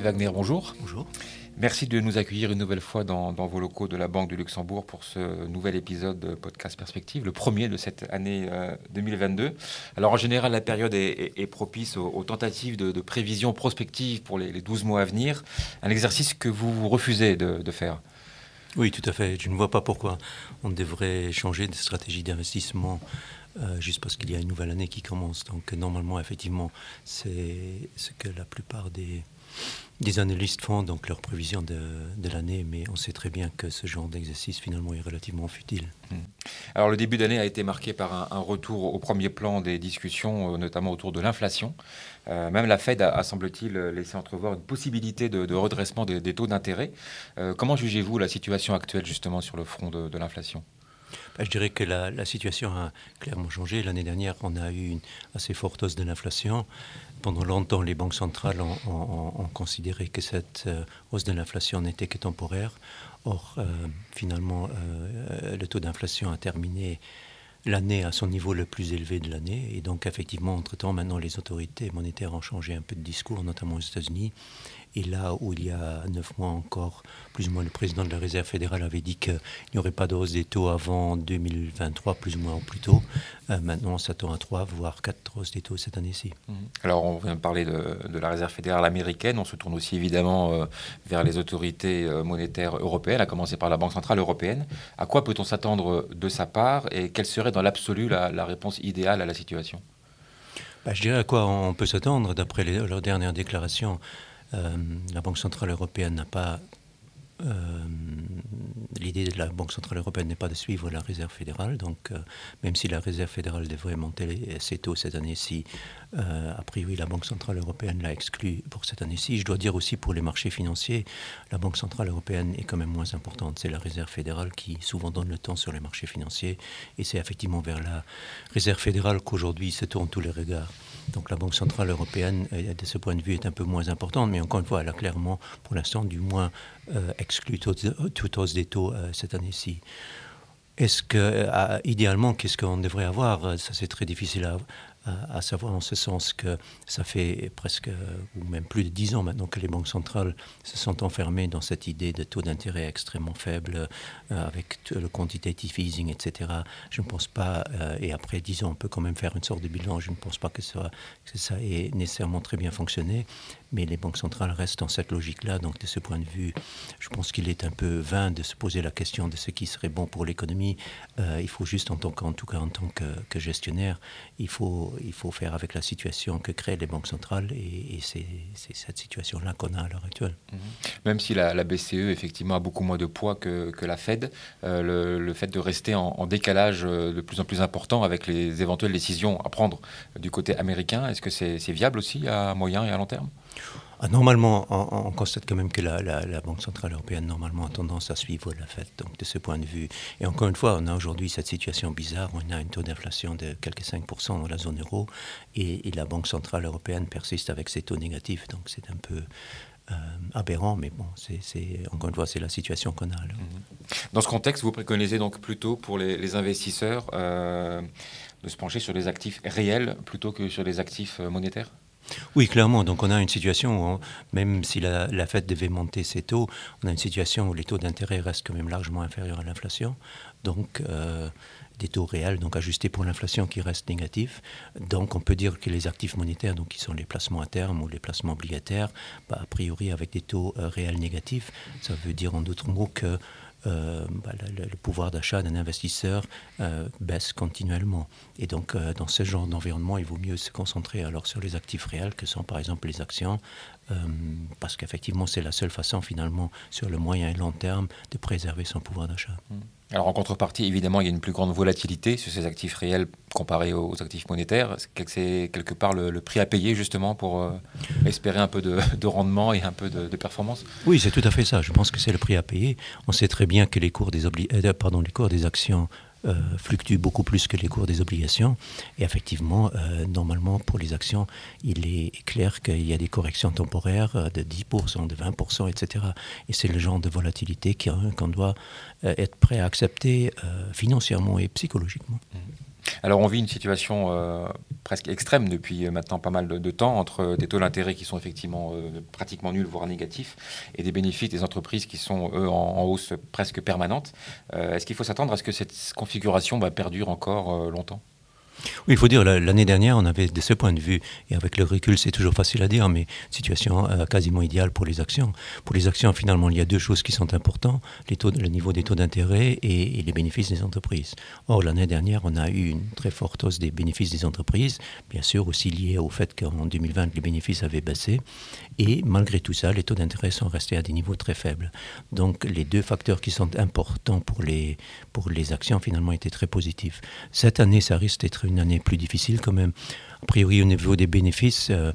Wagner, bonjour. Bonjour. Merci de nous accueillir une nouvelle fois dans, vos locaux de la Banque du Luxembourg pour ce nouvel épisode de Podcast Perspective, le premier de cette année 2022. Alors en général, la période est, propice aux, tentatives de, prévision prospective pour les, 12 mois à venir, un exercice que vous refusez de, faire. Oui, tout à fait. Je ne vois pas pourquoi on devrait changer de stratégie d'investissement euh, juste parce qu'il y a une nouvelle année qui commence. Donc normalement, effectivement, c'est ce que la plupart des, des analystes font donc leurs prévisions de, l'année, mais on sait très bien que ce genre d'exercice finalement est relativement futile. Hmm. Alors le début d'année a été marqué par un, retour au premier plan des discussions, euh, notamment autour de l'inflation. Euh, même la Fed a, semble-t-il, laissé entrevoir une possibilité de, redressement des, taux d'intérêt. Euh, comment jugez-vous la situation actuelle justement sur le front de, l'inflation? Je dirais que la, la, situation a clairement changé. L'année dernière, on a eu une assez forte hausse de l'inflation. Pendant longtemps, les banques centrales ont, considéré que cette euh, hausse de l'inflation n'était que temporaire. Or, euh, finalement, euh, le taux d'inflation a terminé l'année à son niveau le plus élevé de l'année. Et donc, effectivement, entre-temps, maintenant, les autorités monétaires ont changé un peu de discours, notamment aux États-Unis. Et là où il y a neuf mois encore, plus ou moins le président de la Réserve fédérale avait dit qu'il n'y aurait pas de hausse des taux avant 2023, plus ou moins ou plus tôt. Euh, maintenant, on s'attend à trois, voire quatre hausses des taux cette année-ci. Mhm. Alors, on vient de parler de, la Réserve fédérale américaine. On se tourne aussi évidemment euh, vers les autorités euh, monétaires européennes, à commencer par la Banque centrale européenne. À quoi peut-on s'attendre de sa part et quelle serait dans l'absolu la, réponse idéale à la situation? Bah, Je dirais à quoi on peut s'attendre d'après leurs dernières déclarations. Euh, la Banque centrale européenne n'a pas euh, l'idée de la Banque centrale européenne n'est pas de suivre la Réserve fédérale. Donc, euh, même si la Réserve fédérale devrait monter ses taux cette année-ci, a priori, la Banque centrale européenne l'a exclu pour cette année-ci. Je dois dire aussi pour les marchés financiers, la Banque centrale européenne est quand même moins importante. C'est la Réserve fédérale qui souvent donne le temps sur les marchés financiers. Et c'est effectivement vers la Réserve fédérale qu'aujourd'hui se tournent tous les regards. Donc la Banque Centrale Européenne, euh, de ce point de vue, est un peu moins importante, mais encore une fois, elle a clairement, pour l'instant, du moins euh, exclu toute hausse des taux euh, cette année-ci. Est-ce que, idéalement, qu'est-ce qu'on devrait avoir? Ça, c'est très difficile à, savoir en ce sens que ça fait presque, ou même plus de dix ans maintenant que les banques centrales se sont enfermées dans cette idée de taux d'intérêt extrêmement faible, euh, avec le quantitative easing, etc. Je ne pense pas, euh, et après dix ans, on peut quand même faire une sorte de bilan, je ne pense pas que ça, que ça ait nécessairement très bien fonctionné mais les banques centrales restent dans cette logique-là. Donc, de ce point de vue, je pense qu'il est un peu vain de se poser la question de ce qui serait bon pour l'économie. Euh, il faut juste, en tout cas en tant que, gestionnaire, il faut, il faut faire avec la situation que créent les banques centrales, et, c'est cette situation-là qu'on a à l'heure actuelle. Mhm. Même si la, BCE effectivement a beaucoup moins de poids que, la Fed, euh, le, fait de rester en, en, décalage euh, de plus en plus important avec les éventuelles décisions à prendre du côté américain, est-ce que c'est viable aussi à moyen et à long terme? Ah, normalement, on, constate quand même que la, Banque Centrale Européenne, normalement, a tendance à suivre la fête, donc de ce point de vue. Et encore une fois, on a aujourd'hui cette situation bizarre, on a un taux d'inflation de quelques 5% dans la zone euro, et, la Banque Centrale Européenne persiste avec ses taux négatifs, donc c'est un peu... Euh, aberrant, mais bon, c'est, encore une fois, c'est la situation qu'on a. Mm-hmm. Dans ce contexte, vous préconisez donc plutôt pour les, investisseurs euh, de se pencher sur les actifs réels plutôt que sur les actifs euh, monétaires? Oui, clairement. Donc on a une situation où, même si la, la, Fed devait monter ses taux, on a une situation où les taux d'intérêt restent quand même largement inférieurs à l'inflation. Donc euh, des taux réels, donc ajustés pour l'inflation, qui restent négatifs. Donc on peut dire que les actifs monétaires, donc qui sont les placements à terme ou les placements obligataires, bah, a priori avec des taux euh, réels négatifs, ça veut dire en d'autres mots que euh, bah, le, pouvoir d'achat d'un investisseur euh, baisse continuellement. Et donc, euh, dans ce genre d'environnement, il vaut mieux se concentrer alors sur les actifs réels, que sont par exemple les actions, parce qu'effectivement, c'est la seule façon, finalement, sur le moyen et long terme, de préserver son pouvoir d'achat. Mmh. Alors en contrepartie, évidemment, il y a une plus grande volatilité sur ces actifs réels comparés aux actifs monétaires. C'est quelque part le, prix à payer justement pour euh, espérer un peu de, rendement et un peu de, performance Oui, c'est tout à fait ça. Je pense que c'est le prix à payer. On sait très bien que les cours des, euh, pardon, les cours des actions euh, fluctuent beaucoup plus que les cours des obligations. Et effectivement, euh, normalement, pour les actions, il est clair qu'il y a des corrections temporaires euh, de 10%, de 20%, etc. Et c'est le genre de volatilité qu'on doit être prêt à accepter financièrement et psychologiquement. Mmh. Alors on vit une situation euh, presque extrême depuis maintenant pas mal de, temps entre des taux d'intérêt qui sont effectivement euh, pratiquement nuls, voire négatifs, et des bénéfices des entreprises qui sont, eux, en, hausse presque permanente. Est-ce qu'il faut s'attendre à ce que cette configuration perdure encore longtemps? Oui, il faut dire, l'année dernière, on avait de ce point de vue, et avec le recul, c'est toujours facile à dire, mais situation euh, quasiment idéale pour les actions. Pour les actions, finalement, il y a deux choses qui sont importantes, les taux, le niveau des taux d'intérêt et, les bénéfices des entreprises. Or, l'année dernière, on a eu une très forte hausse des bénéfices des entreprises, bien sûr aussi liée au fait qu'en 2020, les bénéfices avaient baissé, et malgré tout ça, les taux d'intérêt sont restés à des niveaux très faibles. Donc, les deux facteurs qui sont importants pour les, pour les actions, finalement, étaient très positifs. Cette année, ça risque d'être une année plus difficile quand même. A priori, au niveau des bénéfices, euh,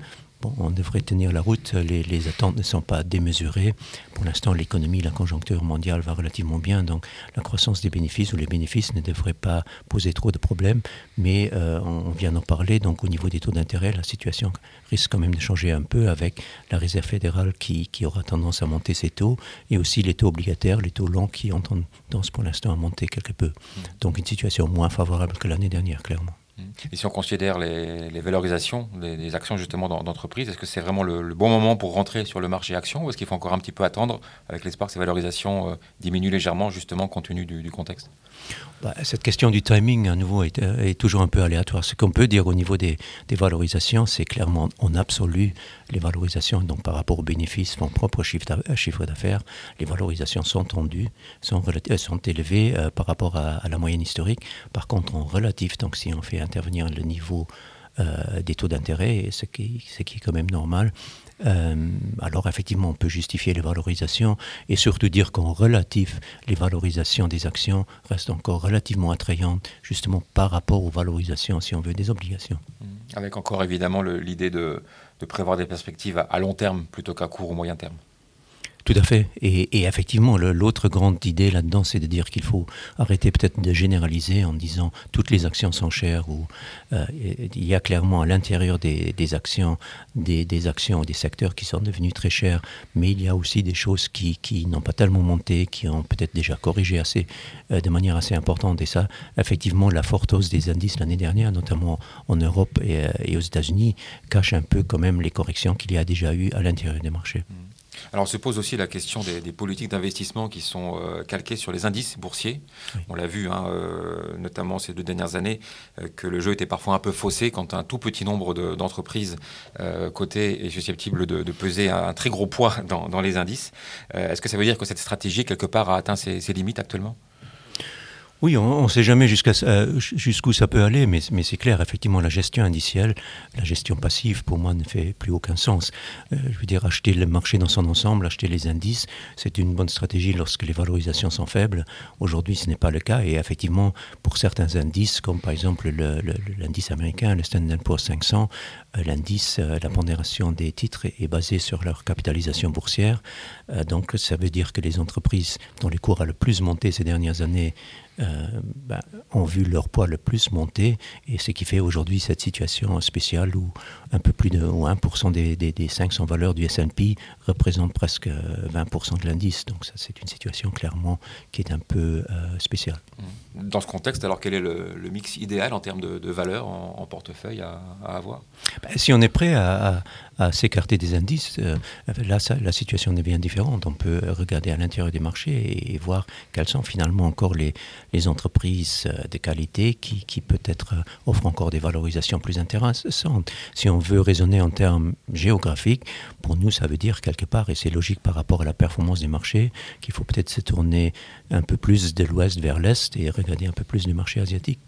on devrait tenir la route. Les, attentes ne sont pas démesurées. Pour l'instant, l'économie, la conjoncture mondiale va relativement bien. Donc, la croissance des bénéfices ou les bénéfices ne devraient pas poser trop de problèmes. Mais euh, on vient d'en parler. Donc, au niveau des taux d'intérêt, la situation risque quand même de changer un peu avec la Réserve fédérale qui, aura tendance à monter ses taux et aussi les taux obligataires, les taux longs qui ont tendance pour l'instant à monter quelque peu. Mmh. Donc, une situation moins favorable que l'année dernière, clairement. Mm. Et si on considère les, valorisations des, actions justement d'entreprise, est-ce que c'est vraiment le, bon moment pour rentrer sur le marché action ou est-ce qu'il faut encore un petit peu attendre avec l'espoir que ces valorisations euh, diminuent légèrement justement compte tenu du contexte? Bah, cette question du timing, à nouveau, est, toujours un peu aléatoire. Ce qu'on peut dire au niveau des, valorisations, c'est clairement, en absolu, les valorisations, donc par rapport aux bénéfices, mon propre chiffre d'affaires, les valorisations sont tendues, sont, sont élevées euh, par rapport à, la moyenne historique. Par contre, en relatif, donc si on fait intervenir le niveau euh, des taux d'intérêt, ce qui, ce qui est quand même normal, euh, alors effectivement, on peut justifier les valorisations et surtout dire qu'en relatif, les valorisations des actions restent encore relativement attrayantes, justement par rapport aux valorisations, si on veut, des obligations. Mmh. Avec encore évidemment l'idée de, prévoir des perspectives à long terme plutôt qu'à court ou moyen terme. Tout à fait. Et, effectivement, l'autre grande idée là-dedans, c'est de dire qu'il faut arrêter peut-être de généraliser en disant toutes les actions sont chères. Ou, euh, il y a clairement à l'intérieur des, actions des, actions des secteurs qui sont devenus très chers, mais il y a aussi des choses qui, n'ont pas tellement monté, qui ont peut-être déjà corrigé assez, euh, de manière assez importante. Et ça, effectivement, la forte hausse des indices l'année dernière, notamment en Europe et, euh, aux États-Unis, cache un peu quand même les corrections qu'il y a déjà eu à l'intérieur des marchés. Mmh. Alors, se pose aussi la question des, politiques d'investissement qui sont euh, calquées sur les indices boursiers. On l'a vu, hein, euh, notamment ces deux dernières années, euh, que le jeu était parfois un peu faussé quand un tout petit nombre d'entreprises cotées est susceptible de, peser un, très gros poids dans, les indices. Est-ce que ça veut dire que cette stratégie, quelque part, a atteint ses limites actuellement? Oui, on ne sait jamais euh, jusqu'où ça peut aller, mais, c'est clair, effectivement, la gestion indicielle, la gestion passive, pour moi, ne fait plus aucun sens. Euh, je veux dire, acheter le marché dans son ensemble, acheter les indices, c'est une bonne stratégie lorsque les valorisations sont faibles. Aujourd'hui, ce n'est pas le cas, et effectivement, pour certains indices, comme par exemple l'indice américain, le Standard Poor's 500, euh, l'indice, la pondération des titres est, basée sur leur capitalisation boursière. donc, ça veut dire que les entreprises dont les cours a le plus monté ces dernières années euh, ben, ont vu leur poids le plus monter, et ce qui fait aujourd'hui cette situation spéciale où un peu plus de 1% des, des, des 500 valeurs du S&P représentent presque 20% de l'indice. Donc ça, c'est une situation clairement qui est un peu euh, spéciale. Mmh. Dans ce contexte, alors quel est le, mix idéal en termes de, valeurs en, portefeuille à, avoir? Ben, Si on est prêt à, s'écarter des indices, euh, là, ça, la situation est bien différente. On peut regarder à l'intérieur des marchés et, voir quelles sont finalement encore les, les entreprises euh, de qualité qui, qui peut-être offrent encore des valorisations plus intéressantes. Si on veut raisonner en termes géographiques, pour nous, ça veut dire quelque part, et c'est logique par rapport à la performance des marchés, qu'il faut peut-être se tourner un peu plus de l'ouest vers l'est et regarder un peu plus du marché asiatique.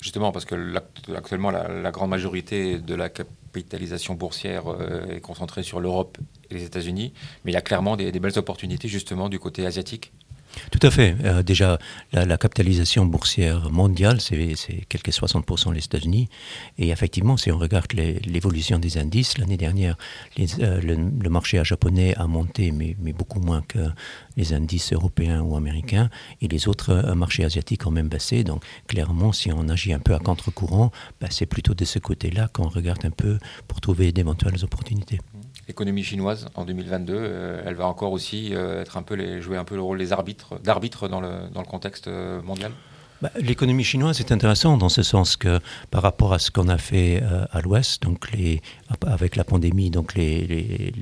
Justement, parce que actuellement, la, grande majorité de la capitalisation boursière euh, est concentrée sur l'Europe et les États-Unis, mais il y a clairement des belles opportunités justement du côté asiatique. Tout à fait. Euh, déjà, la, capitalisation boursière mondiale, c'est quelques 60% les États-Unis. Et effectivement, si on regarde l'évolution des indices, l'année dernière, euh, le, marché japonais a monté, mais, beaucoup moins que les indices européens ou américains. Et les autres euh, marchés asiatiques ont même baissé. Donc, clairement, si on agit un peu à contre-courant, bah, c'est plutôt de ce côté-là qu'on regarde un peu pour trouver d'éventuelles opportunités l'économie chinoise en 2022, euh, elle va encore aussi euh, être un peu les, jouer un peu le rôle des arbitres, d'arbitre dans le, dans le contexte euh, mondial? Bah, l'économie chinoise est intéressante dans ce sens que par rapport à ce qu'on a fait euh, à l'Ouest, donc avec la pandémie, donc les,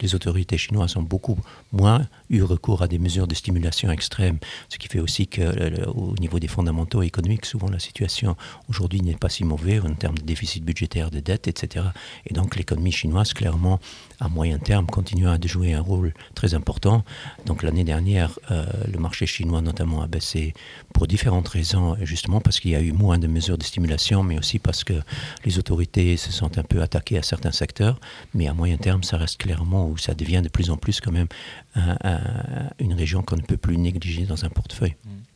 les, autorités chinoises ont beaucoup moins eu recours à des mesures de stimulation extrême, ce qui fait aussi qu'au niveau des fondamentaux économiques, souvent la situation aujourd'hui n'est pas si mauvaise en termes de déficit budgétaire, de dette, etc. Et donc l'économie chinoise, clairement, à moyen terme, continue à jouer un rôle très important. Donc l'année dernière, euh, le marché chinois notamment a baissé pour différentes raisons, justement parce qu'il y a eu moins de mesures de stimulation, mais aussi parce que les autorités se sont un peu attaquées à certains secteurs. Mais à moyen terme, ça reste clairement où ça devient de plus en plus quand même une région qu'on ne peut plus négliger dans un portefeuille. Mmh.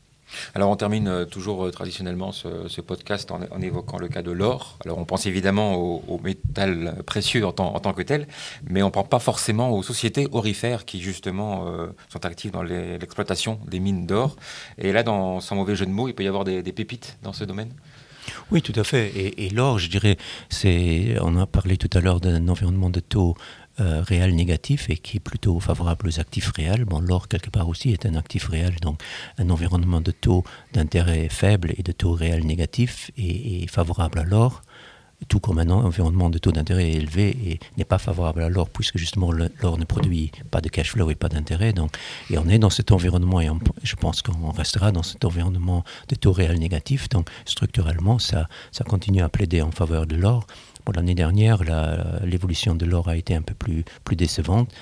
Alors on termine euh, toujours euh, traditionnellement ce, podcast en, évoquant le cas de l'or. Alors on pense évidemment au, métal précieux en, tant que tel, mais on ne pense pas forcément aux sociétés orifères qui justement euh, sont actives dans l'exploitation des mines d'or. Et là, dans, sans mauvais jeu de mots, il peut y avoir des, pépites dans ce domaine? Oui, tout à fait. Et, l'or, je dirais, on a parlé tout à l'heure d'un environnement de taux euh, réel négatif et qui est plutôt favorable aux actifs réels. L'or, quelque part aussi, est un actif réel, donc un environnement de taux d'intérêt faible et de taux réel négatif est, favorable à l'or, tout comme un environnement de taux d'intérêt élevé n'est pas favorable à l'or, puisque justement l'or ne produit pas de cash flow et pas d'intérêt. Et on est dans cet environnement, et je pense qu'on restera dans cet environnement de taux réel négatif. Donc, structurellement, ça continue à plaider en faveur de l'or. L'année dernière, l'évolution de l'or a été un peu plus, décevante.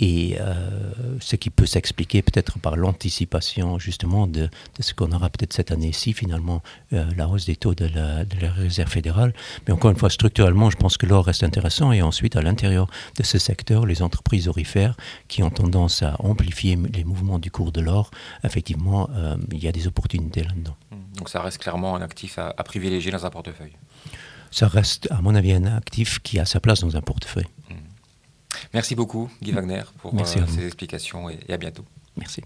Et euh, ce qui peut s'expliquer peut-être par l'anticipation justement de, ce qu'on aura peut-être cette année-ci, finalement, euh, la hausse des taux de la, Réserve fédérale. Mais encore une fois, structurellement, je pense que l'or reste intéressant. Et ensuite, à l'intérieur de ce secteur, les entreprises orifères qui ont tendance à amplifier les mouvements du cours de l'or, effectivement, euh, il y a des opportunités là-dedans. Donc ça reste clairement un actif à privilégier dans un portefeuille ça reste, à mon avis, un actif qui a sa place dans un portefeuille. Merci beaucoup, Guy Wagner, pour euh, ces explications et à bientôt. Merci.